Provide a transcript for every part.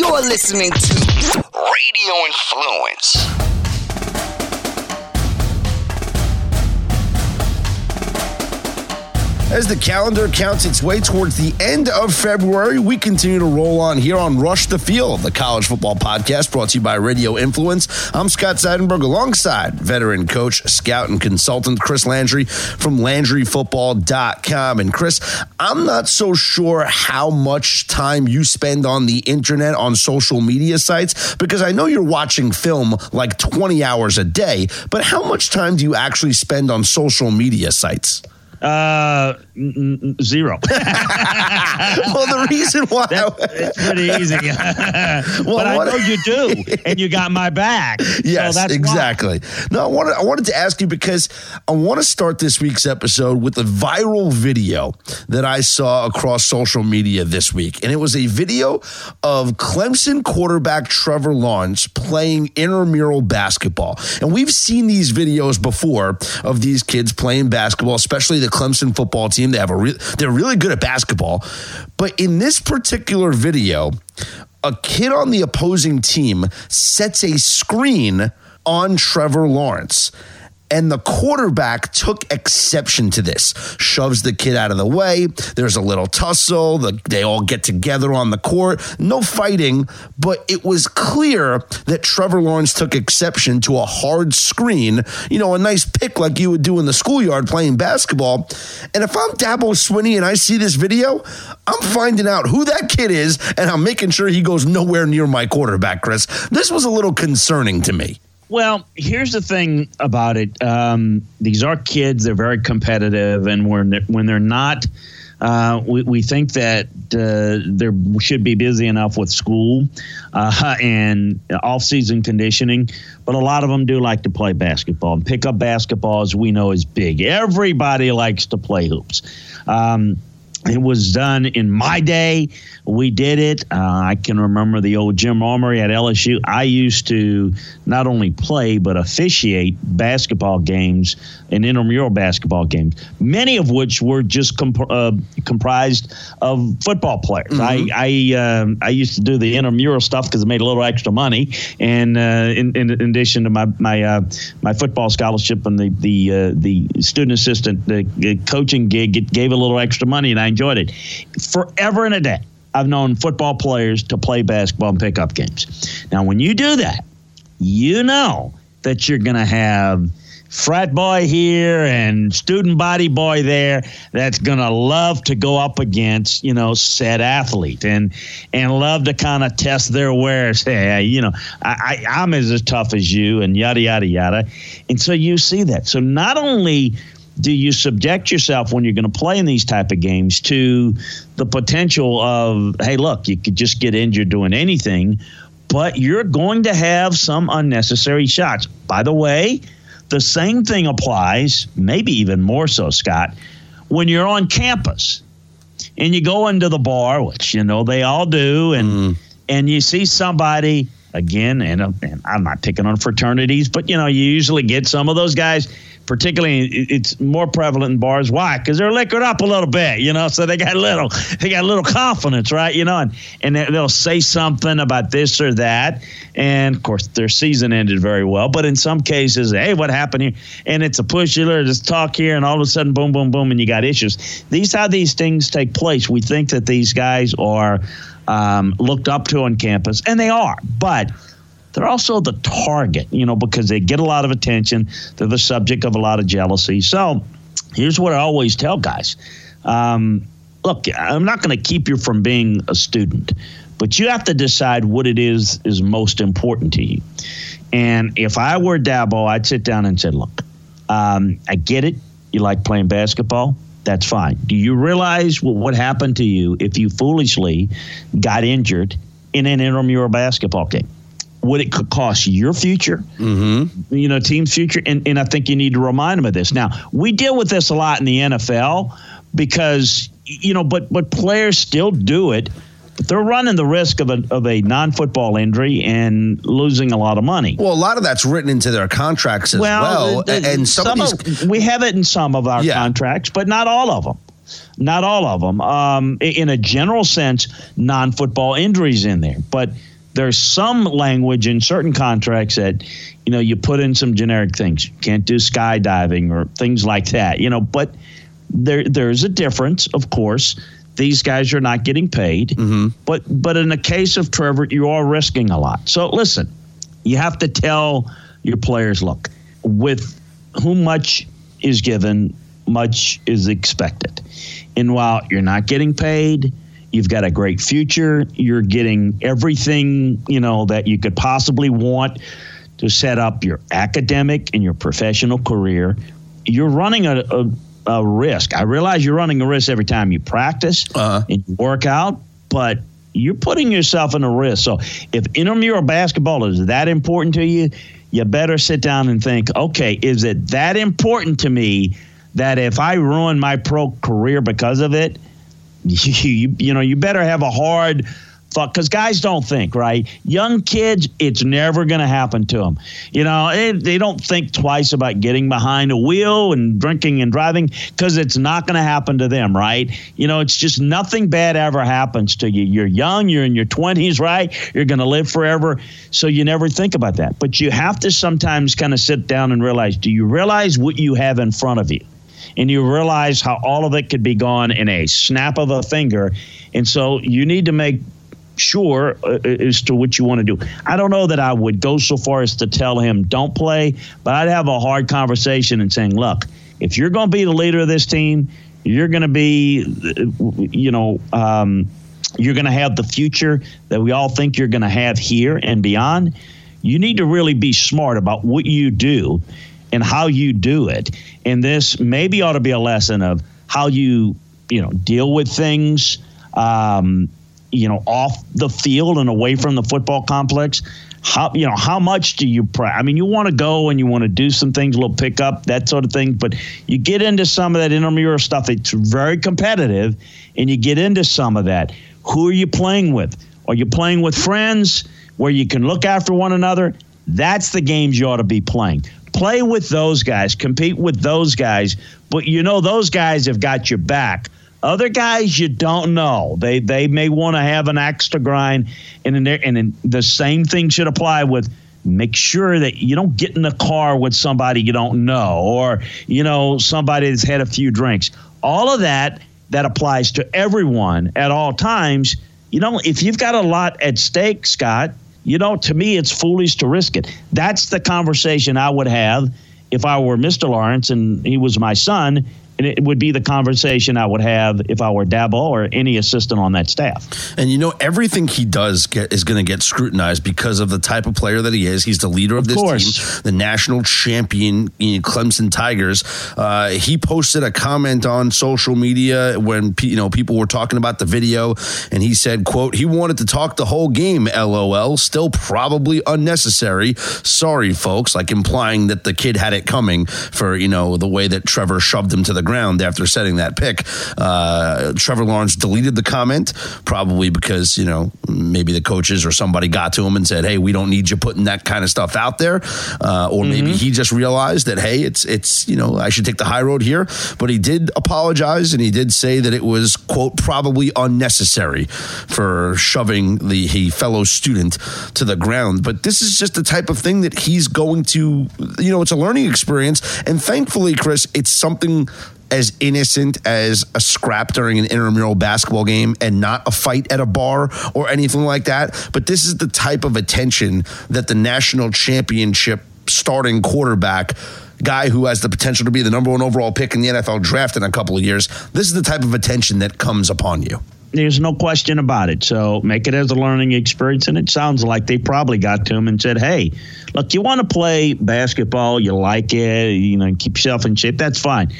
You're listening to Radio Influence. As the calendar counts its way towards the end of February, we continue to roll on here on Rush the Field, the college football podcast brought to you by Radio Influence. I'm Scott Seidenberg alongside veteran coach, scout, and consultant Chris Landry from LandryFootball.com. And Chris, I'm not so sure how much time you spend on the internet, on social media sites, because I know you're watching film like 20 hours a day, but how much time do you actually spend on social media sites? Uh, n- n- zero. well, the reason why That- it's pretty easy. but I know you do, and you got my back. Yes, so that's why. exactly. No, I wanted I wanted to ask you because I want to start this week's episode with a viral video that I saw across social media this week, and it was a video of Clemson quarterback Trevor Lawrence playing intramural basketball, and we've seen these videos before of these kids playing basketball, especially the Clemson football team. They have a re- they're really good at basketball, but in this particular video a kid on the opposing team sets a screen on Trevor Lawrence. And the quarterback took exception to this, shoves the kid out of the way. There's a little tussle. The, they all get together on the court. No fighting, but it was clear that Trevor Lawrence took exception to a hard screen, you know, a nice pick like you would do in the schoolyard playing basketball. And if I'm Dabo Swinney and I see this video, I'm finding out who that kid is and I'm making sure he goes nowhere near my quarterback, Chris. This was a little concerning to me. Well, here's the thing about it. Um, these are kids; they're very competitive, and when they're, when they're not, uh, we, we think that uh, they should be busy enough with school uh, and off-season conditioning. But a lot of them do like to play basketball, and pick up basketball, as we know, is big. Everybody likes to play hoops. Um, it was done in my day. We did it. Uh, I can remember the old Gym Armory at LSU. I used to not only play but officiate basketball games and intramural basketball games, many of which were just comp- uh, comprised of football players. I I, um, I used to do the intramural stuff because it made a little extra money, and uh, in, in, addition to my my uh, my football scholarship and the the uh, the student assistant the, the coaching gig, it gave a little extra money, and I enjoyed it. Forever and a day, I've known football players to play basketball and pick up games. Now, when you do that, you know that you're going to have frat boy here and student body boy there that's going to love to go up against you know said athlete and and love to kind of test their wares hey you know I, I i'm as tough as you and yada yada yada. And so you see that. So not only do you subject yourself when you're going to play in these type of games to the potential of hey look you could just get injured doing anything but you're going to have some unnecessary shots. By the way the same thing applies maybe even more so scott when you're on campus and you go into the bar which you know they all do and mm. and you see somebody again and, and i'm not picking on fraternities but you know you usually get some of those guys particularly it's more prevalent in bars. Why? Because they're liquored up a little bit you know so they got a little they got a little confidence right you know and and they- they'll say something about this or that. And of course their season ended very well but in some cases hey what happened here? And it's a push here just talk here and all of a sudden boom boom boom and you got issues. These how these things take place we think that these guys are um, looked up to on campus and they are but they're also the target, you know, because they get a lot of attention. They're the subject of a lot of jealousy. So here's what I always tell guys um, look, I'm not going to keep you from being a student, but you have to decide what it is is most important to you. And if I were Dabo, I'd sit down and say, look, um, I get it. You like playing basketball. That's fine. Do you realize what would happen to you if you foolishly got injured in an intramural basketball game? What it could cost your future, you know, team's future. And, and I think you need to remind them of this. Now, we deal with this a lot in the NFL because, you know, but but players still do it. But they're running the risk of a, of a non football injury and losing a lot of money. Well, a lot of that's written into their contracts as well. the- the- and some, of these, we have it in some of our Yeah. contracts, but not all of them. not all of them. Um, in a general sense, non football injuries in there. But there's some language in certain contracts that, you know, you put in some generic things. You can't do skydiving or things like that, you know, but there there's a difference, of course. These guys are not getting paid, mm-hmm. but but in the case of Trevor, you are risking a lot. So listen, you have to tell your players, look, with who much is given, much is expected. And while you're not getting paid, you've got a great future. You're getting everything, you know, that you could possibly want to set up your academic and your professional career. You're running a, a, a risk. I realize you're running a risk every time you practice uh-huh. and you work out, but you're putting yourself in a risk. So if intramural basketball is that important to you, you better sit down and think, okay, is it that important to me that if I ruin my pro career because of it, you, you, you know, you better have a hard fuck because guys don't think right? Young kids it's never going to happen to them you know they, they don't think twice about getting behind a wheel and drinking and driving because it's not going to happen to them right? You know it's just nothing bad ever happens to you. You're young you're in your 20s right? You're going to live forever. So you never think about that. But you have to sometimes kind of sit down and realize do you realize what you have in front of you and you realize how all of it could be gone in a snap of a finger and so you need to make sure uh, as to what you want to do. I don't know that I would go so far as to tell him don't play, but I'd have a hard conversation and saying, look, if you're going to be the leader of this team, you're going to be, you know, um, you're going to have the future that we all think you're going to have here and beyond. You need to really be smart about what you do and how you do it. And this maybe ought to be a lesson of how you, you know, deal with things. Um, you know, off the field and away from the football complex. How you know how much do you? Pra- I mean, you want to go and you want to do some things, a little pickup, that sort of thing. But you get into some of that intramural stuff. It's very competitive, and you get into some of that. Who are you playing with? Are you playing with friends where you can look after one another? That's the games you ought to be playing. Play with those guys, compete with those guys, but you know those guys have got your back other guys you don't know. They they may want to have an axe to grind, and in there, and in the same thing should apply with make sure that you don't get in the car with somebody you don't know or you know somebody that's had a few drinks. All of that that applies to everyone at all times. You know, if you've got a lot at stake, Scott, you know, to me it's foolish to risk it. That's the conversation I would have if I were Mr. Lawrence and he was my son and it would be the conversation I would have if I were Dabo or any assistant on that staff. And you know, everything he does get, is going to get scrutinized because of the type of player that he is. He's the leader of, of this course. team, the national champion you know, Clemson Tigers. Uh, he posted a comment on social media when you know people were talking about the video, and he said, "quote He wanted to talk the whole game. LOL. Still probably unnecessary. Sorry, folks." Like implying that the kid had it coming for you know the way that Trevor shoved him to the ground after setting that pick. Uh, Trevor Lawrence deleted the comment, probably because, you know, maybe the coaches or somebody got to him and said, hey, we don't need you putting that kind of stuff out there. Uh, or mm-hmm. maybe he just realized that, hey, it's, it's, you know, I should take the high road here. But he did apologize and he did say that it was, quote, probably unnecessary for shoving the he fellow student to the ground. But this is just the type of thing that he's going to, you know, it's a learning experience. And thankfully, Chris, it's something as innocent as a scrap during an intramural basketball game and not a fight at a bar or anything like that. But this is the type of attention that the national championship starting quarterback guy who has the potential to be the number one overall pick in the NFL draft in a couple of years. This is the type of attention that comes upon you. There's no question about it. So make it as a learning experience. And it sounds like they probably got to him and said, hey, look, you want to play basketball, you like it, you know, keep yourself in shape, that's fine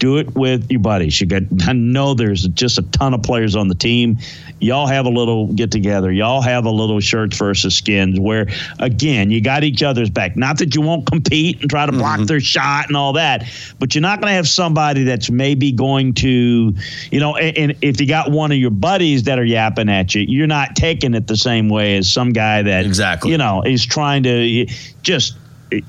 do it with your buddies. You got I know there's just a ton of players on the team. Y'all have a little get together. Y'all have a little shirts versus skins where again you got each other's back. Not that you won't compete and try to block mm-hmm. their shot and all that, but you're not going to have somebody that's maybe going to, you know, and, and if you got one of your buddies that are yapping at you, you're not taking it the same way as some guy that exactly you know is trying to just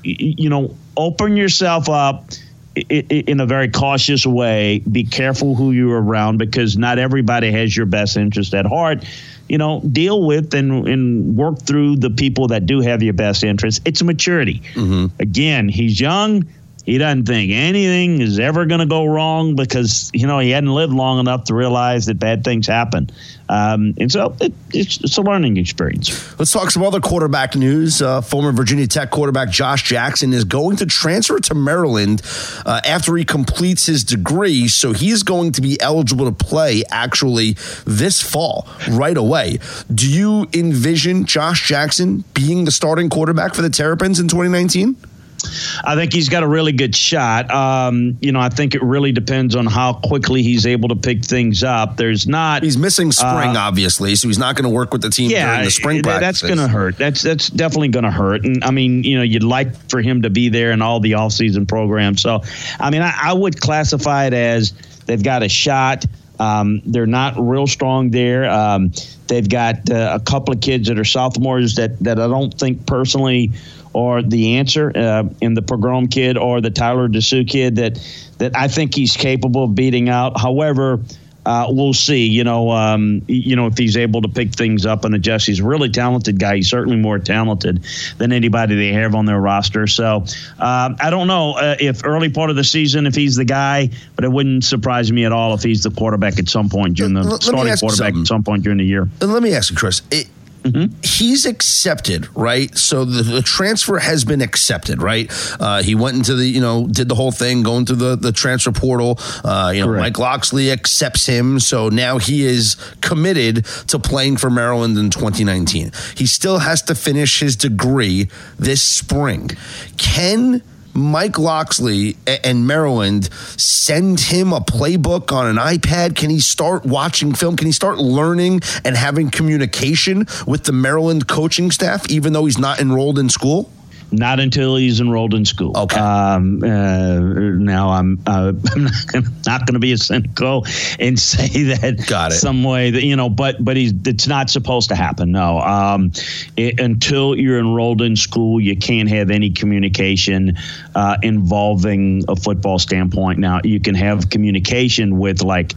you know open yourself up in a very cautious way, be careful who you're around because not everybody has your best interest at heart. You know, deal with and, and work through the people that do have your best interest. It's maturity. Mm-hmm. Again, he's young he doesn't think anything is ever going to go wrong because you know he hadn't lived long enough to realize that bad things happen. Um, and so it, it's, it's, a learning experience. Let's talk some other quarterback news. Uh, former virginia tech quarterback josh jackson is going to transfer to maryland uh, after he completes his degree. So he's going to be eligible to play actually this fall right away. Do you envision josh jackson being the starting quarterback for the terrapins in 2019 I think he's got a really good shot. Um, you know, I think it really depends on how quickly he's able to pick things up. There's not. He's missing spring, uh, obviously, so he's not going to work with the team yeah, during the spring practices. That's going to hurt. That's that's definitely going to hurt. And I mean, you know, you'd like for him to be there in all the offseason programs. So, I mean, I, I would classify it as they've got a shot. Um, they're not real strong there. Um, they've got uh, a couple of kids that are sophomores that, that I don't think personally or the answer uh, in the Pigrome kid or the Tyler DeSue kid that that I think he's capable of beating out. However, uh, we'll see. You know, um, you know if he's able to pick things up and adjust. He's a really talented guy. He's certainly more talented than anybody they have on their roster. So uh, I don't know uh, if early part of the season if he's the guy, but it wouldn't surprise me at all if he's the quarterback at some point during the starting quarterback at some point during the year. Let me ask you, Chris. It, Mm-hmm. He's accepted, right? So the, the, transfer has been accepted, right? Uh, he went into the, you know, did the whole thing, going through the, the transfer portal. Uh, you know, Correct. Mike Locksley accepts him. So now he is committed to playing for Maryland in 2019. He still has to finish his degree this spring. Can Mike Locksley and Maryland send him a playbook on an iPad? Can he start watching film? Can he start learning and having communication with the Maryland coaching staff, even though he's not enrolled in school? Not until he's enrolled in school. Okay. Um, uh, now I'm uh, I'm not going to be a cynical and say that Got it. some way that you know, but but he's it's not supposed to happen. No. Um, it, until you're enrolled in school, you can't have any communication uh, involving a football standpoint. Now you can have communication with like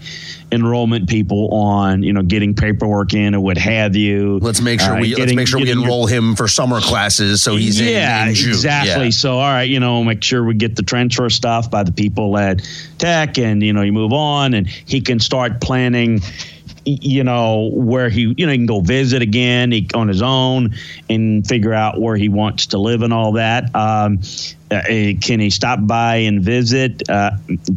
enrollment people on you know getting paperwork in or what have you. Let's make sure uh, we getting, let's make sure we enroll your, him for summer classes so he's yeah in, in June. exactly. Yeah. So all right, you know, make sure we get the transfer stuff by the people at Tech, and you know you move on, and he can start planning you know where he you know he can go visit again he, on his own and figure out where he wants to live and all that um, uh, can he stop by and visit? Uh,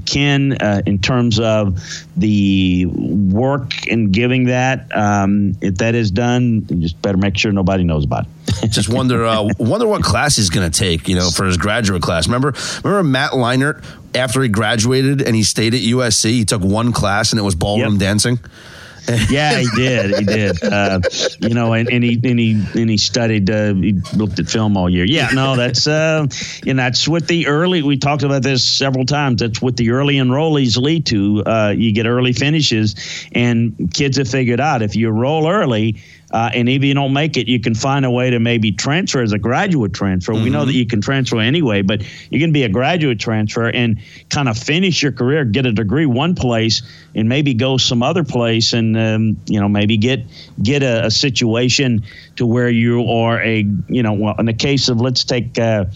can, uh, in terms of the work and giving that, um, if that is done, just better make sure nobody knows about it. just wonder, uh, wonder what class he's going to take. You know, for his graduate class. Remember, remember Matt Leinart after he graduated and he stayed at USC. He took one class and it was ballroom yep. dancing yeah, he did. He did. Uh, you know, and, and, he and he and he studied. Uh, he looked at film all year. Yeah, no, that's uh, know, that's what the early. We talked about this several times. That's what the early enrollees lead to. Uh, you get early finishes, and kids have figured out if you enroll early uh, and if you don't make it, you can find a way to maybe transfer as a graduate transfer. Mm-hmm. We know that mm-hmm. you can transfer anyway, but you can be a graduate transfer and kind of finish your career, get a degree one place, and maybe go some other place, and um, you know maybe get get a, a, situation to where you are a you know well in the case of let's take. Uh,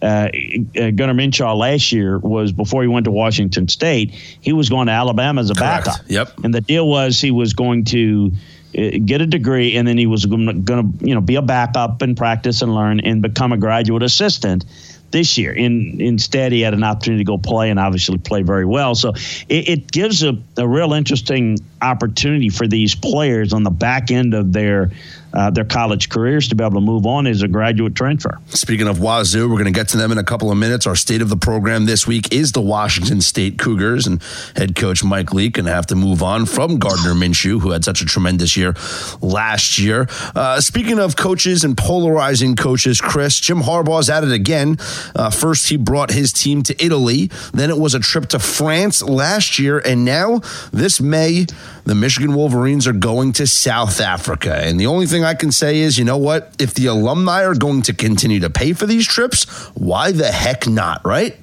uh, Gardner Minshew last year was before he went to Washington State. He was going to Alabama as a Correct. backup. Yep. And the deal was he was going to uh, Uh, get a degree, and then he was going to, you know, be a backup and practice and learn and become a graduate assistant this year. In, instead, he had an opportunity to go play and obviously play very well. So it, it gives a, a real interesting opportunity for these players on the back end of their uh, their college careers to be able to move on as a graduate transfer. Speaking of Wazoo, we're going to get to them in a couple of minutes. Our state of the program this week is the Washington State Cougars, and head coach Mike Leach going to have to move on from Gardner Minshew, who had such a tremendous year last year. Uh, speaking of coaches and polarizing coaches, Chris, Jim Harbaugh's at it again. Uh, first, he brought his team to Italy. Then it was a trip to France last year, and now this May the Michigan Wolverines are going to South Africa. And the only thing can say is, you know what? If the alumni are going to continue to pay for these trips, why the heck not, right?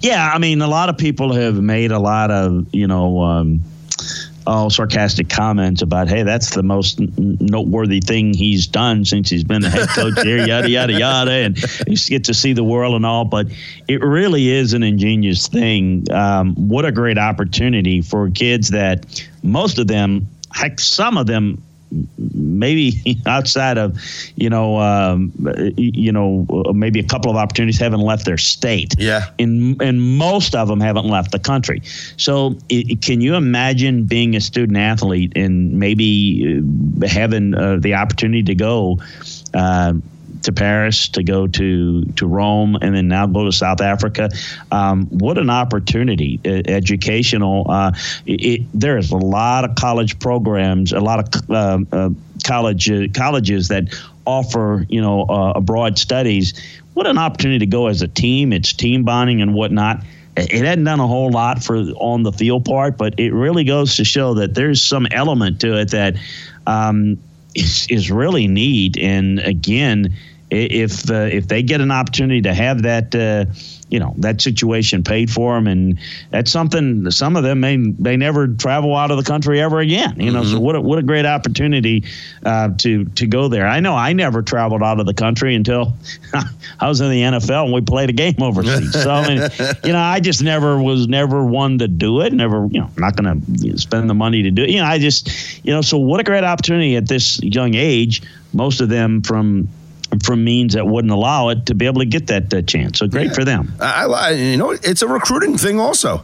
Yeah, I mean, a lot of people have made a lot of you know. Um, all sarcastic comments about, hey, that's the most n- noteworthy thing he's done since he's been the head coach here, yada, yada, yada. And you get to see the world and all. But it really is an ingenious thing. Um, what a great opportunity for kids that most of them, heck, some of them maybe outside of you know um, you know maybe a couple of opportunities haven't left their state. Yeah. And and most of them haven't left the country. So it, can you imagine being a student athlete and maybe uh, having uh, the opportunity to go uh, to Paris, to go to to Rome, and then now go to South Africa. Um, what an opportunity! educational. Uh, it, there's a lot of college programs, a lot of uh, uh, college colleges that offer you know abroad studies. What an opportunity to go as a team. It's team bonding and whatnot it hadn't done a whole lot for on the field part, but it really goes to show that there's some element to it that um, is, is really neat. And again, if uh, if they get an opportunity to have that uh, you know that situation paid for them and that's something some of them may may never travel out of the country ever again you know mm-hmm. so what a, what a great opportunity uh, to to go there. I know I never traveled out of the country until I was in the NFL and we played a game overseas. So I mean, you know I just never was never one to do it never you know I'm not going to spend the money to do it. You know I just you know so what a great opportunity at this young age most of them from from means that wouldn't allow it to be able to get that, that chance. So great yeah. for them. I, I, you know, it's a recruiting thing also.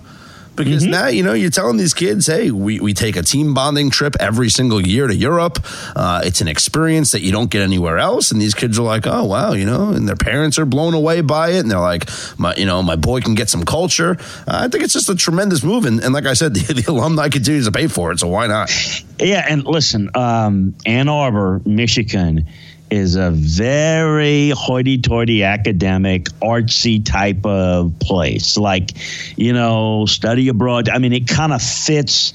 Because mm-hmm. now, you know, you're telling these kids, hey, we, we take a team bonding trip every single year to Europe. Uh, it's an experience that you don't get anywhere else. And these kids are like, oh, wow, you know, and their parents are blown away by it. And they're like, my, you know, my boy can get some culture. Uh, I think it's just a tremendous move. And, and like I said, the, the, alumni continues to pay for it. So why not? Yeah. And listen, um, Ann Arbor, Michigan is a very hoity-toity academic artsy type of place like you know study abroad i mean it kind of fits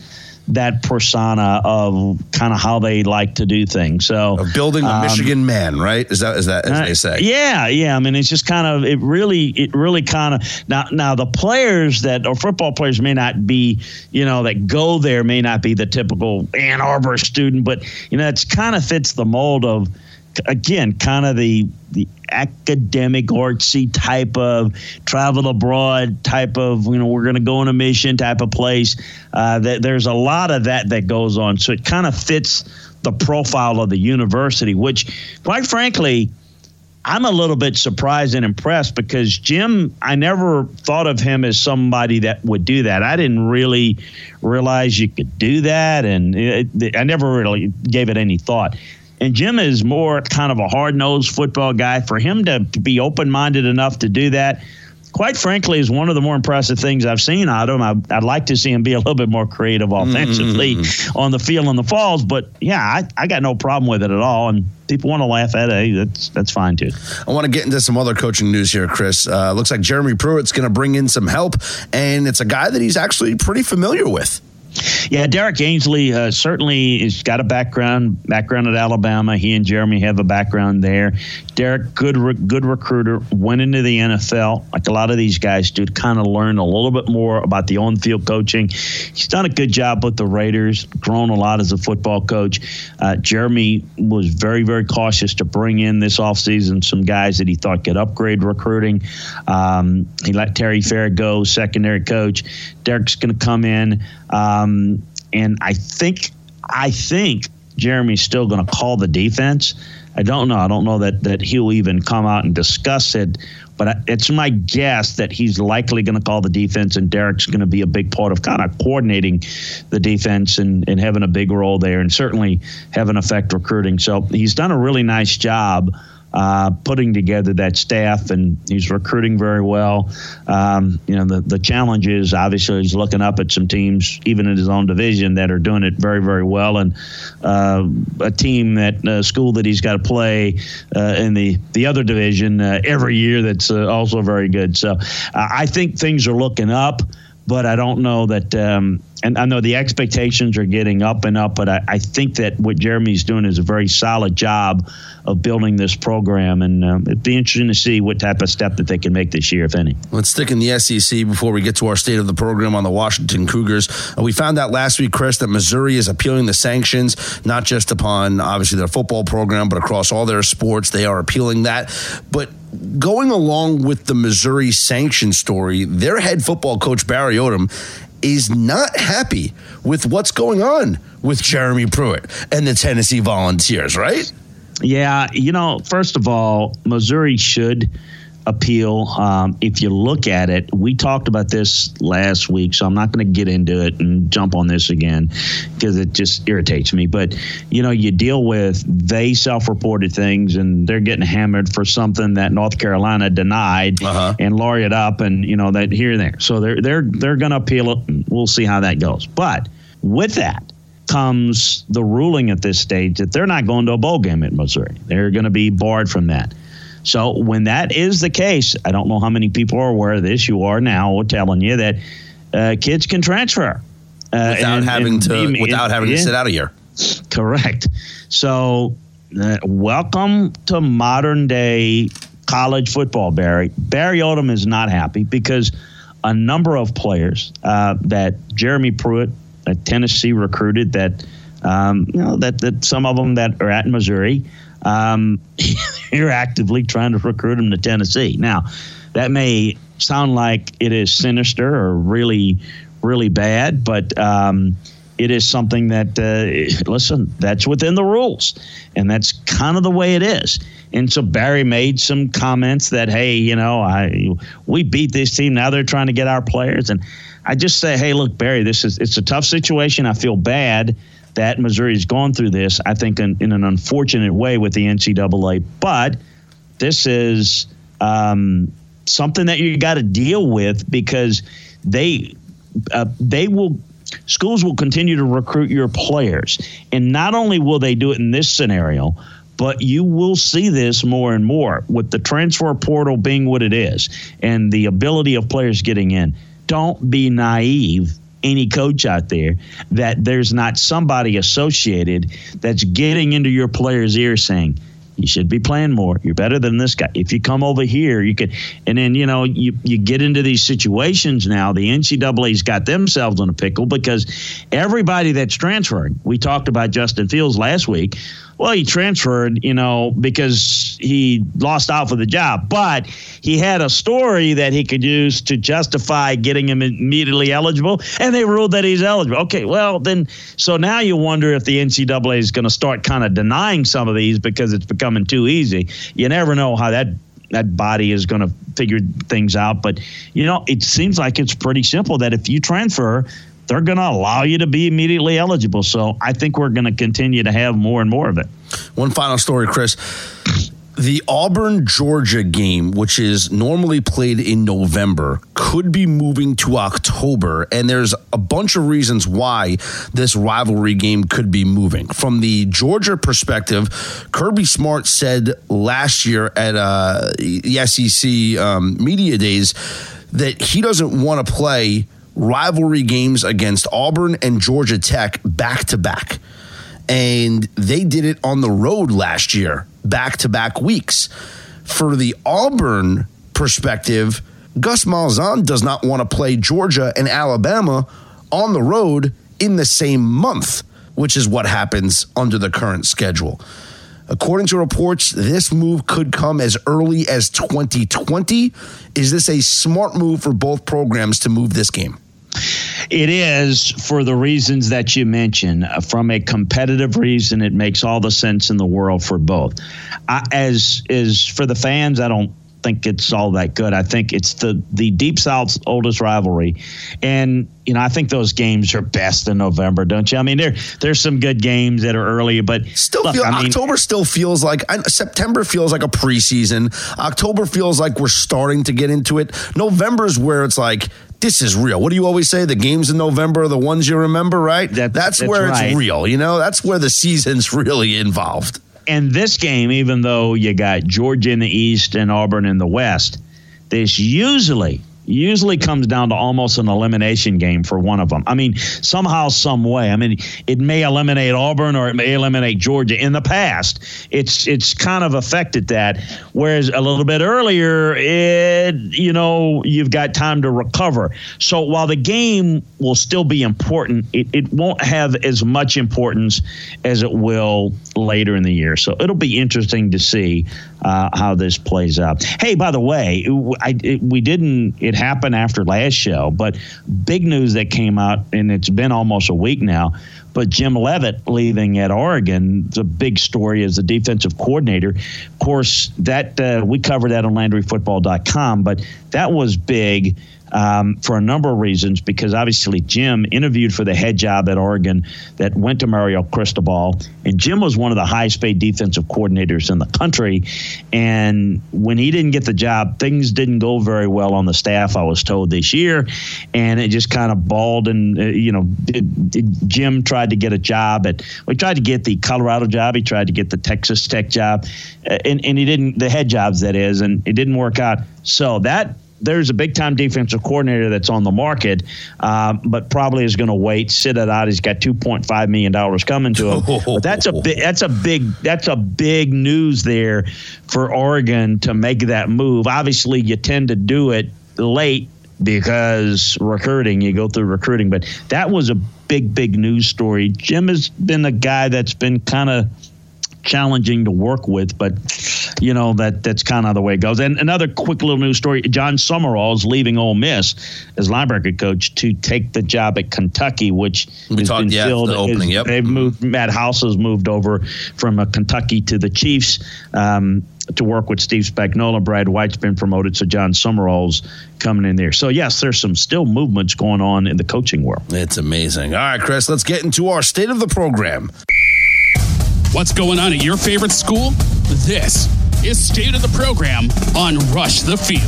that persona of kind of how they like to do things. So of building the um, Michigan man, right? Is that is that as uh, they say? Yeah, yeah. I mean, it's just kind of it really it really kind of now now the players that or football players may not be you know that go there may not be the typical Ann Arbor student, but you know it's kind of fits the mold of again, kind of the the academic artsy type of travel abroad type of you know we're going to go on a mission type of place. Uh, that there's a lot of that that goes on, so it kind of fits the profile of the university, which, quite frankly. I'm a little bit surprised and impressed because Jim, I never thought of him as somebody that would do that. I didn't really realize you could do that, and it, I never really gave it any thought. And Jim is more kind of a hard nosed football guy. For him to, to be open minded enough to do that, quite frankly, is one of the more impressive things I've seen out of him. I, would like to see him be a little bit more creative offensively mm-hmm. on the field and the falls. But yeah, I, I got no problem with it at all. And people want to laugh at it. That's that's fine too. I want to get into some other coaching news here, Chris. Uh, looks like Jeremy Pruitt's going to bring in some help, and it's a guy that he's actually pretty familiar with. Yeah, Derrick Ansley uh, certainly has got a background background at Alabama. He and Jeremy have a background there. Derrick, good re- good recruiter, went into the NFL like a lot of these guys do kind of learn a little bit more about the on field coaching. He's done a good job with the Raiders, grown a lot as a football coach. Uh, Jeremy was very very cautious to bring in this offseason some guys that he thought could upgrade recruiting. Um, he let Terry Fair go, secondary coach. Derrick's going to come in. Um, and I think I think Jeremy's still going to call the defense. I don't know. I don't know that that he'll even come out and discuss it. But it's my guess that he's likely going to call the defense, and Derrick's going to be a big part of kind of coordinating the defense and, and having a big role there, and certainly having effect recruiting. So he's done a really nice job uh, putting together that staff, and he's recruiting very well. Um, you know, the, the challenge is obviously he's looking up at some teams, even in his own division, that are doing it very, very well, and uh, a team that uh, school that he's got to play uh, in the the other division uh, every year that's also very good. So I think things are looking up but I don't know that um, and I know the expectations are getting up and up, but I, I, think that what Jeremy's doing is a very solid job of building this program, and um, it'd be interesting to see what type of step that they can make this year, if any. Let's stick in the SEC before we get to our state of the program on the Washington Cougars. Uh, we found out last week, Chris, that Missouri is appealing the sanctions, not just upon obviously their football program, but across all their sports. They are appealing that, but going along with the Missouri sanction story, their head football coach Barry Odom is not happy with what's going on with Jeremy Pruitt and the Tennessee Volunteers, right? Yeah, you know, first of all, Missouri should appeal. Um, if you look at it, we talked about this last week, so I'm not going to get into it and jump on this again because it just irritates me. But you know, you deal with they self-reported things, and they're getting hammered for something that North Carolina denied uh-huh. and lawyered up, and you know that here and there. So they're they're they're going to appeal it. And we'll see how that goes. But with that comes the ruling at this stage that they're not going to a bowl game at Missouri. They're going to be barred from that. So when that is the case, I don't know how many people are aware of this. You are now telling you that uh, kids can transfer uh, without and, having and to without having to sit out a year. Correct. So uh, welcome to modern day college football, Barry. Barry Odom is not happy because a number of players uh, that Jeremy Pruitt at Tennessee recruited that um, you know that that some of them that are at Missouri um, you're actively trying to recruit them to Tennessee. Now, that may sound like it is sinister or really, really bad, but um, it is something that, uh, listen, that's within the rules. And that's kind of the way it is. And so Barry made some comments that, hey, you know, I we beat this team. Now they're trying to get our players. And I just say, hey, look, Barry, this is it's a tough situation. I feel bad that Missouri's gone through this, I think, in, in an unfortunate way with the NCAA. But this is um, something that you got to deal with because they uh, they will schools will continue to recruit your players, and not only will they do it in this scenario. But you will see this more and more with the transfer portal being what it is and the ability of players getting in. Don't be naive any coach out there that there's not somebody associated that's getting into your player's ear saying, you should be playing more. You're better than this guy. If you come over here, you can. And then you know you you get into these situations now. The NCAA's got themselves in a pickle because everybody that's transferring. We talked about Justin Fields last week. Well, he transferred, you know, because he lost out for the job, but he had a story that he could use to justify getting him immediately eligible, and they ruled that he's eligible. Okay, well, then, so now you wonder if the NCAA is going to start kind of denying some of these because it's becoming too easy. You never know how that that body is going to figure things out. But you know, it seems like it's pretty simple that if you transfer, they're going to allow you to be immediately eligible. So I think we're going to continue to have more and more of it. One final story, Chris. The Auburn Georgia game, which is normally played in November, could be moving to October. And there's a bunch of reasons why this rivalry game could be moving. From the Georgia perspective, Kirby Smart said last year at uh, the SEC um, Media Days that he doesn't want to play rivalry games against Auburn and Georgia Tech back to back. And they did it on the road last year, back to back weeks. For the Auburn perspective, Gus Malzahn does not want to play Georgia and Alabama on the road in the same month, which is what happens under the current schedule. According to reports, this move could come as early as 2020. Is this a smart move for both programs to move this game? It is for the reasons that you mentioned. Uh, from a competitive reason, it makes all the sense in the world for both. I, as is for the fans, I don't think it's all that good. I think it's the the Deep South's oldest rivalry, and you know I think those games are best in November, don't you? I mean, there there's some good games that are early, but still look, feel, I mean, October still feels like September feels like a preseason. October feels like we're starting to get into it. November's where it's like this is real. What do you always say? The games in November are the ones you remember, right? That, that's, that's, where right. it's real. You know, that's where the season's really involved. And this game, even though you got Georgia in the East and Auburn in the West, this usually usually comes down to almost an elimination game for one of them. I mean, somehow, some way. I mean, it may eliminate Auburn or it may eliminate Georgia. In the past, it's it's kind of affected that. Whereas a little bit earlier, it you know you've got time to recover. So while the game will still be important, it, it won't have as much importance as it will later in the year. So it'll be interesting to see uh, how this plays out. Hey, by the way, I, it, we didn't. It happened after last show, but big news that came out, and it's been almost a week now. But Jim Leavitt leaving at Oregon, a big story as the defensive coordinator. Of course, that uh, we covered that on LandryFootball.com, but that was big um, for a number of reasons. Because obviously, Jim interviewed for the head job at Oregon that went to Mario Cristobal, and Jim was one of the highest paid defensive coordinators in the country. And when he didn't get the job, things didn't go very well on the staff. I was told this year, and it just kind of balled. And uh, you know, it, it, Jim tried to get a job at. We tried to get the Colorado job. He tried to get the Texas Tech job, uh, and, and he didn't. The head jobs, that is, and it didn't work out. So that there's a big time defensive coordinator that's on the market, uh, but probably is going to wait, sit it out. He's got 2.5 million dollars coming to him. But that's a big that's a big that's a big news there for Oregon to make that move. Obviously, you tend to do it late because recruiting you go through recruiting, but that was a big big news story. Jim has been a guy that's been kind of challenging to work with, but you know that that's kind of the way it goes. And another quick little news story: Jon Sumrall is leaving Ole Miss as linebacker coach to take the job at Kentucky, which we has talked, been yeah, filled. the opening. Yep. They've moved. Matt House has moved over from uh, Kentucky to the Chiefs. Um, to work with Steve Spagnuolo. Brad White's been promoted, so Jon Sumrall's coming in there. So yes, there's some still movements going on in the coaching world. It's amazing. All right, Chris, let's get into our state of the program. What's going on at your favorite school? This is State of the Program on Rush the Field.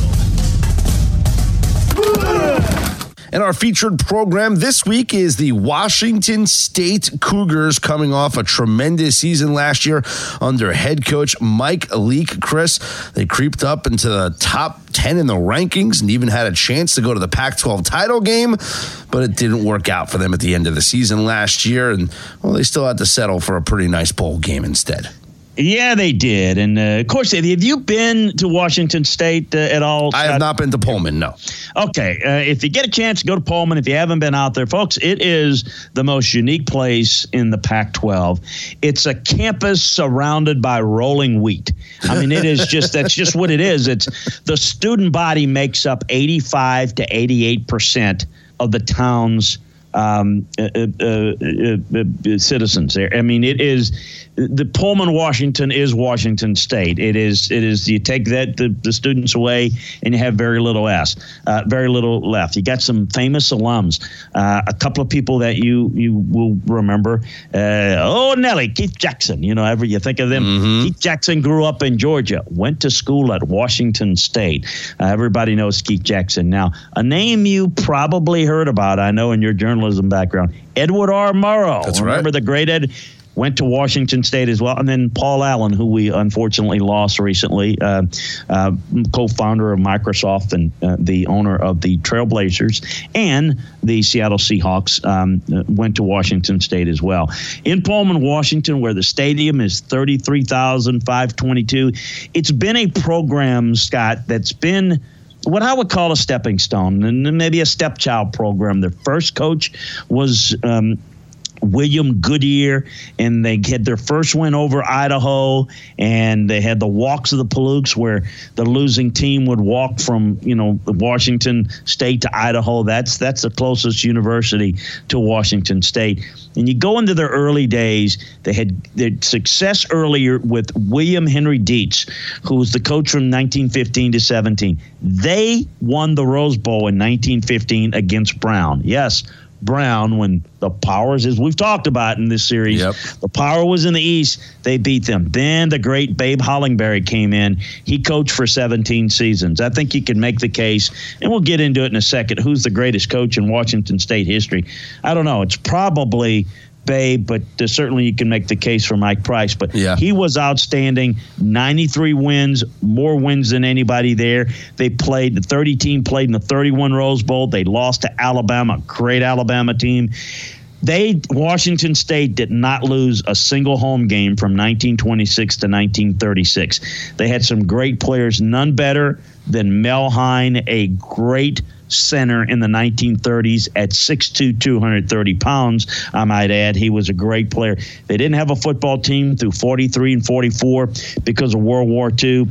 And our featured program this week is the Washington State Cougars coming off a tremendous season last year under head coach Mike Leach. Chris, they creeped up into the top 10 in the rankings and even had a chance to go to the Pac 12 title game, but it didn't work out for them at the end of the season last year. And, well, they still had to settle for a pretty nice bowl game instead. Yeah, they did, and uh, of course, have you been to Washington State uh, at all? I have not been to Pullman. No. Okay, uh, if you get a chance, go to Pullman. If you haven't been out there, folks, it is the most unique place in the Pac-12. It's a campus surrounded by rolling wheat. I mean, it is just that's just what it is. It's the student body makes up eighty-five to eighty-eight percent of the town's um, uh, uh, uh, citizens there. I mean, it is the Pullman, Washington is Washington State. It is. It is. You take that the, the students away, and you have very little s, uh, very little left. You got some famous alums, uh, a couple of people that you you will remember. Uh, oh, Nelly, Keith Jackson. You know, ever you think of them. Mm-hmm. Keith Jackson grew up in Georgia, went to school at Washington State. Uh, everybody knows Keith Jackson. Now, a name you probably heard about. I know in your journalism background, Edward R. Murrow. That's Remember right. the great Ed went to Washington State as well, and then Paul Allen, who we unfortunately lost recently, uh, uh, co-founder of Microsoft and uh, the owner of the Trailblazers and the Seattle Seahawks, um, went to Washington State as well. In Pullman, Washington, where the stadium is thirty-three thousand five twenty-two, it's been a program, Scott, that's been what I would call a stepping stone and maybe a stepchild program. Their first coach was um, William Goodyear, and they had their first win over Idaho, and they had the walks of the Palouse, where the losing team would walk from you know Washington State to Idaho. That's that's the closest university to Washington State. And you go into their early days, they had their success earlier with William Henry Dietz, who was the coach from 1915 to 17. They won the Rose Bowl in 1915 against Brown. Yes. Brown when the powers, as we've talked about in this series, Yep. the power was in the East. They beat them. Then the great Babe Hollingbery came in. He coached for 17 seasons. I think you can make the case, and we'll get into it in a second. Who's the greatest coach in Washington State history? I don't know. It's probably babe, but certainly you can make the case for Mike Price. But Yeah. he was outstanding. 93 wins, more wins than anybody there. They played, the 30 team played in the 31 Rose Bowl. They lost to Alabama, great Alabama team. They Washington State did not lose a single home game from 1926 to 1936. They had some great players, none better than Mel Hein, a great center in the 1930s at 6'2", 230 pounds. I might add, he was a great player. They didn't have a football team through 43 and 44 because of World War II.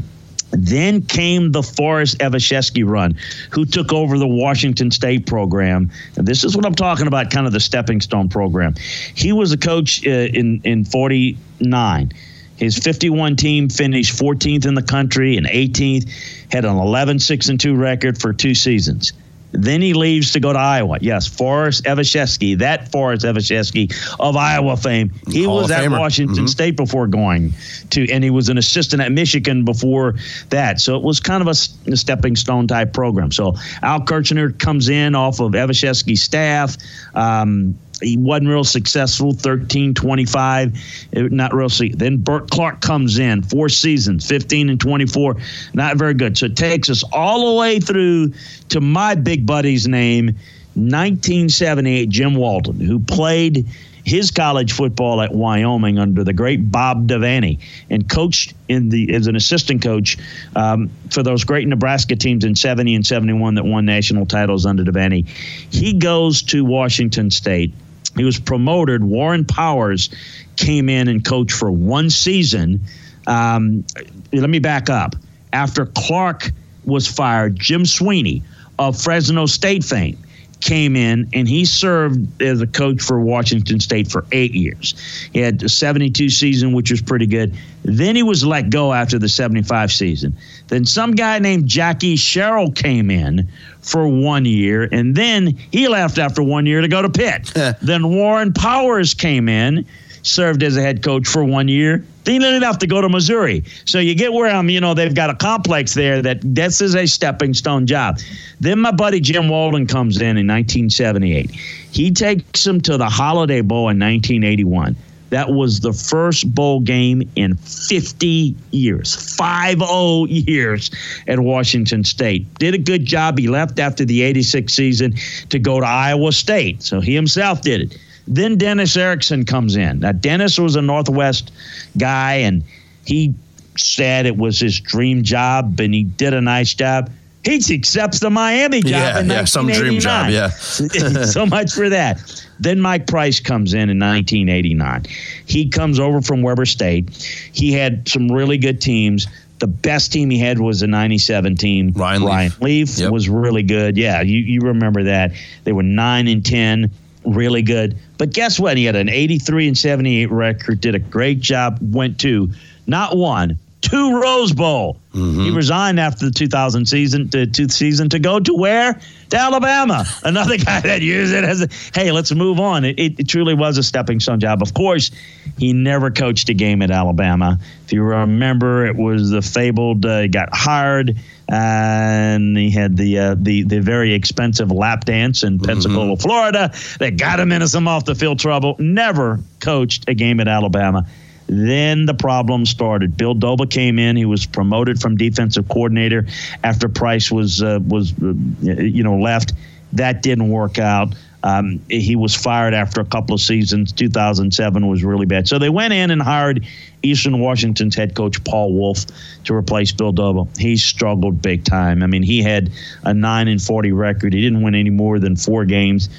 Then came the Forest Evashevski run, who took over the Washington State program. And this is what I'm talking about, kind of the stepping stone program. He was a coach uh, in in 49. His 51 team finished 14th in the country and 18th, had an 11 6 and 2 record for two seasons. Then he leaves to go to Iowa. Yes, Forest Evashevski, that Forest Evashevski of Iowa fame. He Hall was at Famer. Washington Mhm. State before going to, and he was an assistant at Michigan before that. So it was kind of a stepping stone type program. So Al Kircher comes in off of Evashevski's staff. Um, he wasn't real successful, 13 25, eh, not real. Then Bert Clark comes in, four seasons, 15 and 24, not very good. So it takes us all the way through to my big buddy's name, 1978, Jim Walden, who played his college football at Wyoming under the great Bob Devaney and coached in the as an assistant coach um, for those great Nebraska teams in 70 and 71 that won national titles under Devaney. He goes to Washington State. He was promoted. Warren Powers came in and coached for one season. Um, let me back up. After Clark was fired, Jim Sweeney of Fresno State fame came in and he served as a coach for Washington State for eight years. He had a 72 season, which was pretty good. Then he was let go after the 75 season. Then some guy named Jackie Sherrill came in for one year, and then he left after one year to go to Pitt. then Warren Powers came in, served as a head coach for one year. Then he didn't to go to Missouri. So you get where I'm, you know, they've got a complex there that this is a stepping stone job. Then my buddy Jim Walden comes in in 1978. He takes them to the Holiday Bowl in 1981. That was the first bowl game in 50 years, 50 years at Washington State. Did a good job. He left after the 86 season to go to Iowa State. So he himself did it. Then Dennis Erickson comes in. Now, Dennis was a Northwest guy, and he said it was his dream job, and he did a nice job. He accepts the Miami job Yeah, yeah, some dream job, yeah. so much for that. Then Mike Price comes in in 1989. He comes over from Weber State. He had some really good teams. The best team he had was the 97 team. Ryan Leaf. Ryan Leaf Yep. was really good. Yeah, you, you remember that. They were 9 and 10, really good. But guess what? He had an 83 and 78 record, did a great job, went to not one, two Rose Bowl. He resigned after the 2000 season to, to season to go to where? To Alabama. Another guy that used it as a hey, let's move on. It, it, it truly was a stepping stone job. Of course, he never coached a game at Alabama. If you remember, it was the fabled uh, he got hired and he had the uh, the the very expensive lap dance in Pensacola, Florida that got him into some off the field trouble. Never coached a game at Alabama. Then the problem started. Bill Doba came in. He was promoted from defensive coordinator after Price was uh, was uh, you know left. That didn't work out. Um, he was fired after a couple of seasons. 2007 was really bad. So they went in and hired Eastern Washington's head coach Paul Wulff to replace Bill Doba. He struggled big time. I mean, he had a nine and 40 record. He didn't win any more than four games.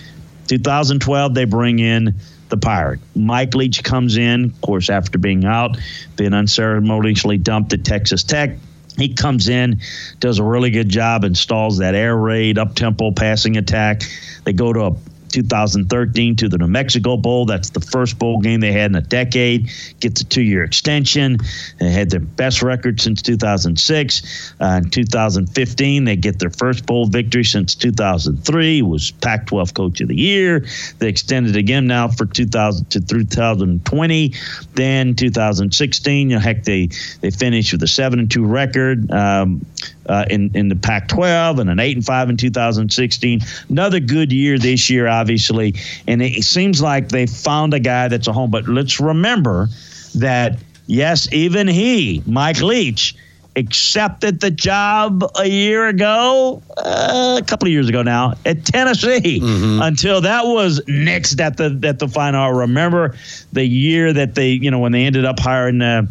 2012, they bring in the Pirate. Mike Leach comes in, of course, after being out, being unceremoniously dumped at Texas Tech. He comes in, does a really good job, installs that air raid, up tempo passing attack. They go to a 2013 to the New Mexico Bowl. That's the first bowl game they had in a decade. Gets a two year extension. They had their best record since 2006. Uh, in 2015, they get their first bowl victory since 2003. Was Pac 12 Coach of the Year. They extended again now for 2000 to 2020. Then 2016, you know, heck, they, they finished with a 7 and 2 record. Um, uh, in in the Pac-12 and an eight and five in 2016. Another good year this year obviously, and it seems like they found a guy that's a home. But let's remember that yes, even he, Mike Leach, accepted the job a year ago, uh, a couple of years ago now at Tennessee. Mm-hmm. Until that was next at the at the final. Remember the year that they, you know, when they ended up hiring. Uh,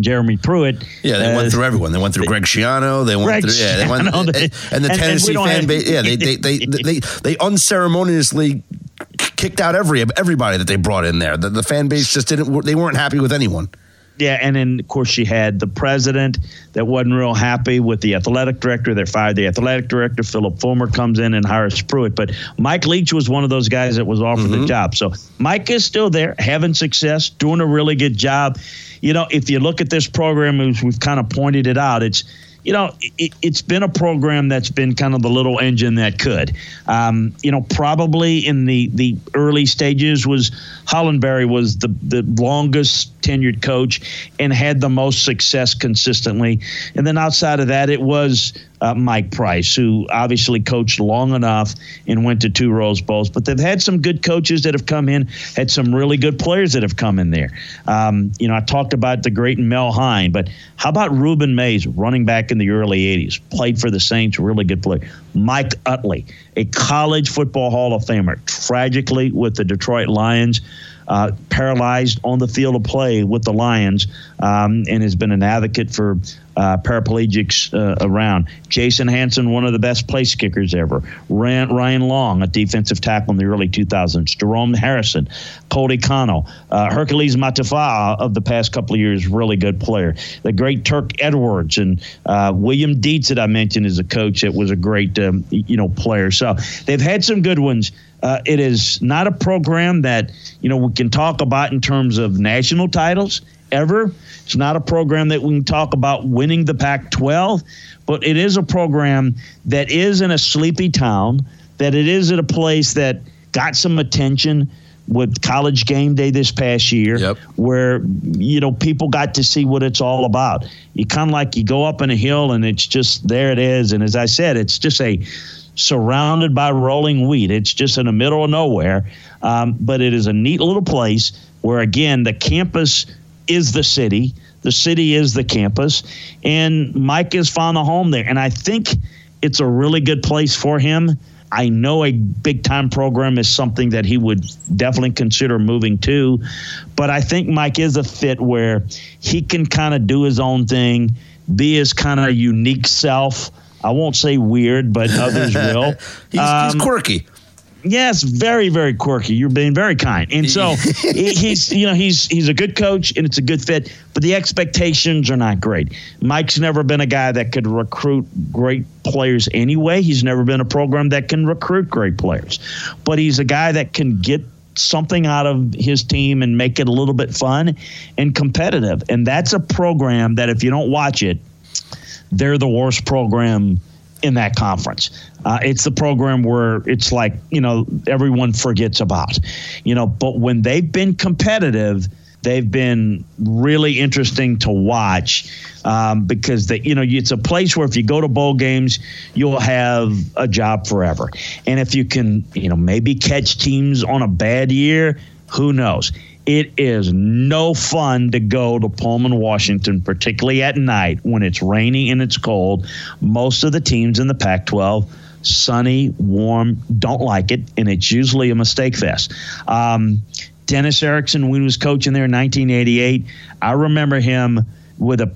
Jeremy Pruitt. Yeah, they uh, went through everyone. They went through Greg Schiano. They went Greg through yeah, they went, and, and the and, Tennessee and fan base. Yeah, they they, they they, they they unceremoniously kicked out every everybody that they brought in there. The, the fan base just didn't. They weren't happy with anyone. Yeah, and then of course she had the president that wasn't real happy with the athletic director. They fired the athletic director. Phillip Fulmer comes in and hires Pruitt. But Mike Leach was one of those guys that was offered mm-hmm. the job. So Mike is still there, having success, doing a really good job. You know, if you look at this program, as we've kind of pointed it out, it's you know, it, has been a program that's been kind of the little engine that could. Um, you know, probably in the, the early stages was Hollingbery was the, the longest tenured coach and had the most success consistently. And then outside of that, it was uh, Mike Price, who obviously coached long enough and went to two Rose Bowls. But they've had some good coaches that have come in, had some really good players that have come in there. Um, you know, I talked about the great Mel Hein, but how about Rueben Mayes, running back in the early 80s, played for the Saints, really good player. Mike Utley, a college football Hall of Famer, tragically with the Detroit Lions uh, paralyzed on the field of play with the Lions um, and has been an advocate for uh, paraplegics uh, around. Jason Hanson, one of the best place kickers ever. Rien Long, a defensive tackle in the early 2000s. Jerome Harrison, Cody Kano, uh, Hercules Mata'afa of the past couple of years, really good player. The great Turk Edwards and uh, William Dietz that I mentioned is a coach that was a great um, you know player. So they've had some good ones. Uh, it is not a program that you know we can talk about in terms of national titles ever. It's not a program that we can talk about winning the Pac-12, but it is a program that is in a sleepy town. That it is at a place that got some attention with college game day this past year yep. where you know people got to see what it's all about you kind of like you go up in a hill and it's just there it is and as i said it's just a surrounded by rolling wheat. It's just in the middle of nowhere, um, but it is a neat little place where, again, the campus is the city. The city is the campus, and Mike has found a home there. And I think it's a really good place for him. I know a big time program is something that he would definitely consider moving to, but I think Mike is a fit where he can kind of do his own thing, be his kind of unique self I won't say weird, but others will. he's, um, he's, quirky. Yes, very, very quirky. You're being very kind, and so he's, you know, he's he's a good coach, and it's a good fit. But the expectations are not great. Mike's never been a guy that could recruit great players anyway. He's never been a program that can recruit great players, but he's a guy that can get something out of his team and make it a little bit fun and competitive. And that's a program that if you don't watch it, they're the worst program in that conference. Uh, it's the program where it's like, you know, everyone forgets about, you know, but when they've been competitive, they've been really interesting to watch um, because they, you know it's a place where if you go to bowl games you'll have a job forever and if you can you know maybe catch teams on a bad year who knows it is no fun to go to Pullman, Washington, particularly at night when it's rainy and it's cold. Most of the teams in the Pac 12, sunny, warm, don't like it, and it's usually a mistake fest. Um, Dennis Erickson, when he was coaching there in 1988, I remember him with a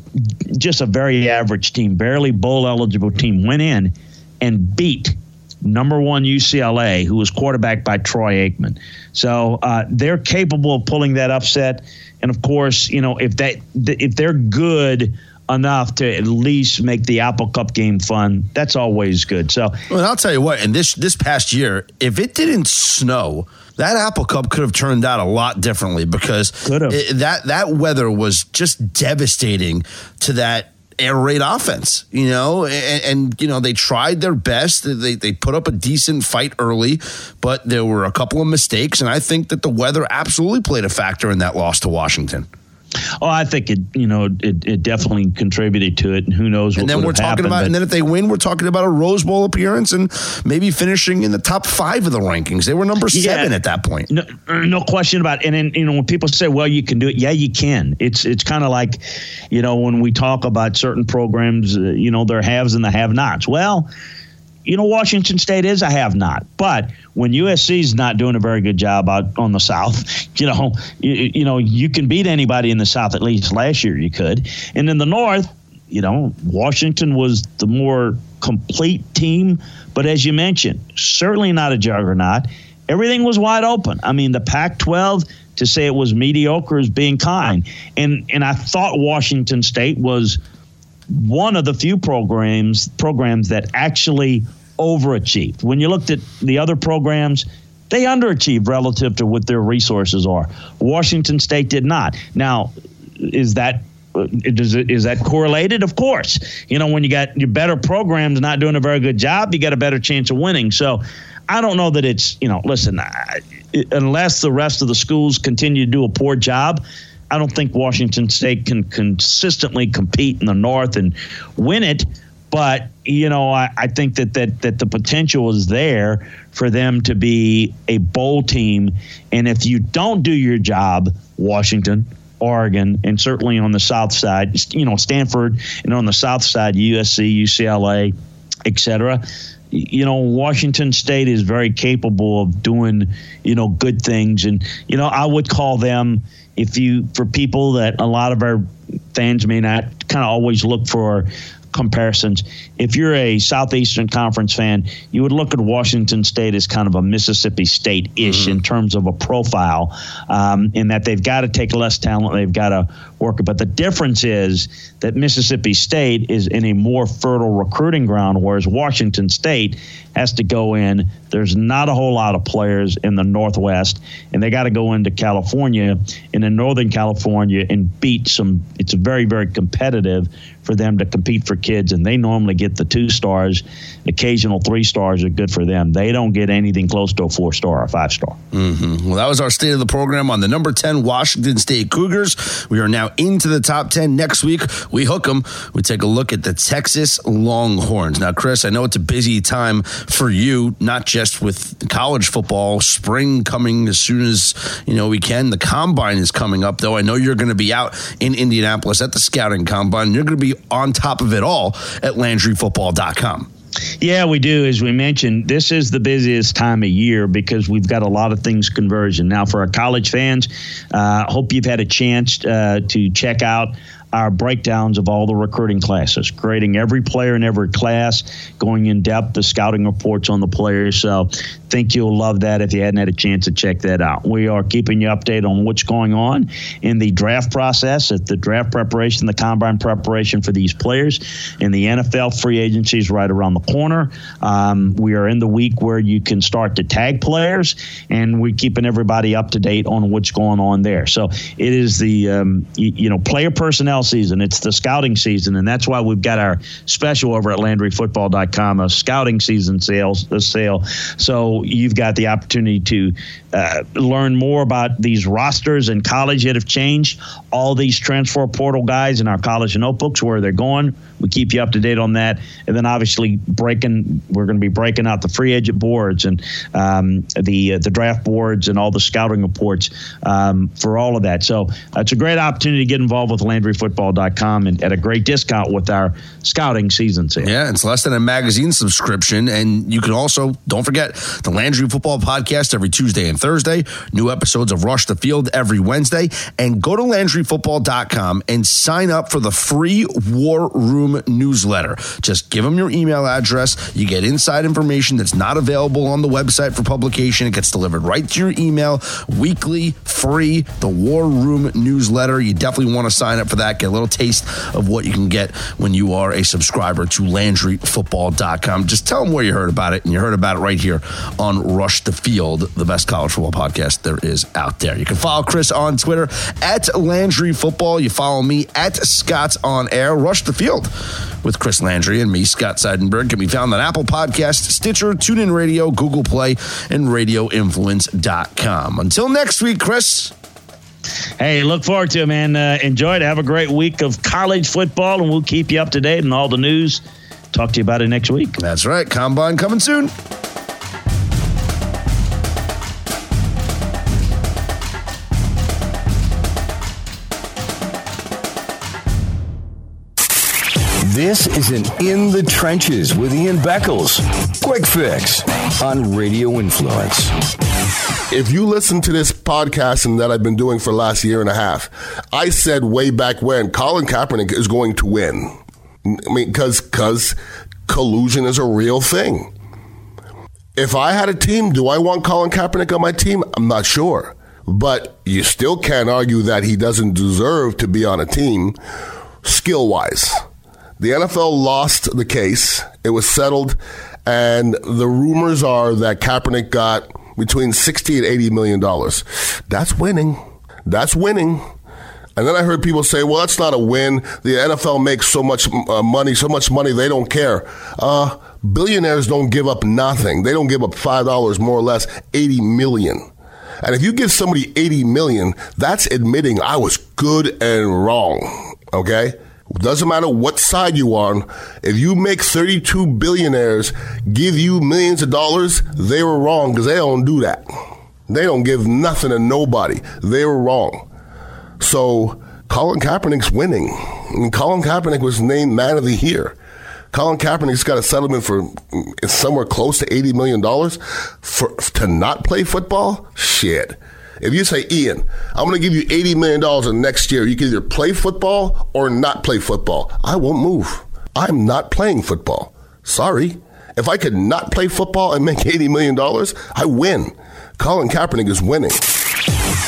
just a very average team, barely bowl eligible team, went in and beat number one UCLA, who was quarterbacked by Troy Aikman. So uh, they're capable of pulling that upset. And of course, you know if that if they're good enough to at least make the Apple Cup game fun, that's always good. So, well, I'll tell you what. And this this past year, if it didn't snow, that Apple Cup could have turned out a lot differently because it, that that weather was just devastating to that air raid offense, you know, and, and, you know they tried their best. They they put up a decent fight early, but there were a couple of mistakes, and I think that the weather absolutely played a factor in that loss to Washington. Oh, I think it. You know, it, it definitely contributed to it, and who knows? What. And then we're talking happened, about, and then if they win, we're talking about a Rose Bowl appearance and maybe finishing in the top five of the rankings. They were number Yeah. seven at that point. No, no question about it. And then, you know, when people say, well, you can do it, yeah, you can. It's it's kind of like, you know, when we talk about certain programs, uh, you know, their haves and the have nots. Well, you know, Washington State is a have not. But when USC is not doing a very good job out on the South, you know, you, you know, you can beat anybody in the South. At least last year you could. And in the North, you know, Washington was the more complete team. But as you mentioned, certainly not a juggernaut. Everything was wide open. I mean, the Pac 12 to say it was mediocre is being kind. And and I thought Washington State was one of the few programs programs that actually overachieved. When you looked at the other programs, they underachieved relative to what their resources are. Washington State did not. Now, is that is, is that correlated? Of course. You know, when you got your better programs not doing a very good job, you got a better chance of winning. So, I don't know that it's you know. Listen, I, unless the rest of the schools continue to do a poor job, I don't think Washington State can consistently compete in the North and win it. But you know, I, I think that, that that the potential is there for them to be a bowl team. And if you don't do your job, Washington, Oregon, and certainly on the South side, you know, Stanford, and on the South side, USC, UCLA, et cetera. You know, Washington State is very capable of doing, you know, good things. And, you know, I would call them, if you, for people that a lot of our fans may not kind of always look for comparisons. If you're a Southeastern Conference fan, you would look at Washington State as kind of a Mississippi State ish in terms of a profile, um, in that they've got to take less talent, they've got to work it. But the difference is that Mississippi State is in a more fertile recruiting ground, whereas Washington State has to go in. There's not a whole lot of players in the Northwest, and they got to go into California and in Northern California and beat some. It's very, very competitive for them to compete for kids, and they normally get the two stars. Occasional three stars are good for them. They don't get anything close to a four star or five star. Mm-hmm. Well, that was our state of the program on the number 10 Washington State Cougars. We are now into the top 10. Next week, we hook them. We take a look at the Texas Longhorns. Now, Chris, I know it's a busy time for you, not just with college football, spring coming as soon as, you know, we can. The combine is coming up, though. I know you're going to be out in Indianapolis at the scouting combine. You're going to be on top of it all at LandryFootball.com. Yeah, we do. As we mentioned, this is the busiest time of year because we've got a lot of things conversion. Now, for our college fans, uh, hope you've had a chance uh, to check out our breakdowns of all the recruiting classes, grading every player in every class, going in depth, the scouting reports on the players. So, think you'll love that if you hadn't had a chance to check that out. We are keeping you updated on what's going on in the draft process, at the draft preparation, the combine preparation for these players, and the NFL free agency is right around the corner. Um, we are in the week where you can start to tag players, and we're keeping everybody up to date on what's going on there. So it is the um, you, you know player personnel season. It's the scouting season, and that's why we've got our special over at LandryFootball.com, a scouting season sales a sale. So you've got the opportunity to uh, learn more about these rosters in college that have changed. All these transfer portal guys in our college notebooks, where they're going. We keep you up to date on that, and then obviously breaking. We're going to be breaking out the free agent boards and um, the uh, the draft boards and all the scouting reports um, for all of that. So it's a great opportunity to get involved with LandryFootball.com and at a great discount with our scouting season sale. Yeah, it's less than a magazine subscription. And you can also, don't forget, the Landry Football Podcast every Tuesday and Thursday. New episodes of Rush the Field every Wednesday. And go to LandryFootball.com and sign up for the free War Room newsletter. Just give them your email address. You get inside information that's not available on the website for publication. It gets delivered right to your email, weekly, free. The War Room newsletter. You definitely want to sign up for that. Get a little taste of what you can get when you are a subscriber to LandryFootball.com. Just tell them where you heard about it, and you heard about it right here on Rush the Field, the best college football podcast there is out there. You can follow Chris on Twitter at Landry Football. You follow me at Scott's On Air. Rush the Field with Chris Landry and me, Scott Seidenberg, can be found on Apple Podcast, Stitcher, TuneIn Radio, Google Play, and RadioInfluence.com. Until next week, Chris. Hey, look forward to it, man. Uh, enjoy it. Have a great week of college football, and we'll keep you up to date on all the news. Talk to you about it next week. That's right. Combine coming soon. This is an In the Trenches with Ian Beckles. Quick fix on Radio Influence. If you listen to this podcast and that I've been doing for the last year and a half, I said way back when Colin Kaepernick is going to win. I mean, because because collusion is a real thing. If I had a team, do I want Colin Kaepernick on my team? I'm not sure. But you still can't argue that he doesn't deserve to be on a team skill wise. The NFL lost the case. It was settled, and the rumors are that Kaepernick got between 60 and 80 million dollars. That's winning. That's winning. And then I heard people say, well, that's not a win. The NFL makes so much uh, money, so much money, they don't care. Uh, billionaires don't give up nothing. They don't give up $5 more or less, 80 million. And if you give somebody 80 million, that's admitting I was good and wrong. Okay? Doesn't matter what side you are on. If you make 32 billionaires give you millions of dollars, they were wrong because they don't do that. They don't give nothing to nobody. They were wrong. So Colin Kaepernick's winning. I mean, Colin Kaepernick was named Man of the Year. Colin Kaepernick's got a settlement for mm, somewhere close to $80 million for to not play football? Shit. If you say, Ian, I'm going to give you $80 million in next year, you can either play football or not play football. I won't move. I'm not playing football. Sorry. If I could not play football and make $80 million, I win. Colin Kaepernick is winning.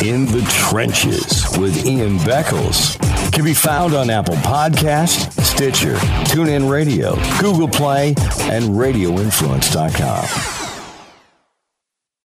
In the Trenches with Ian Beckles can be found on Apple Podcast, Stitcher, TuneIn Radio, Google Play, and RadioInfluence.com.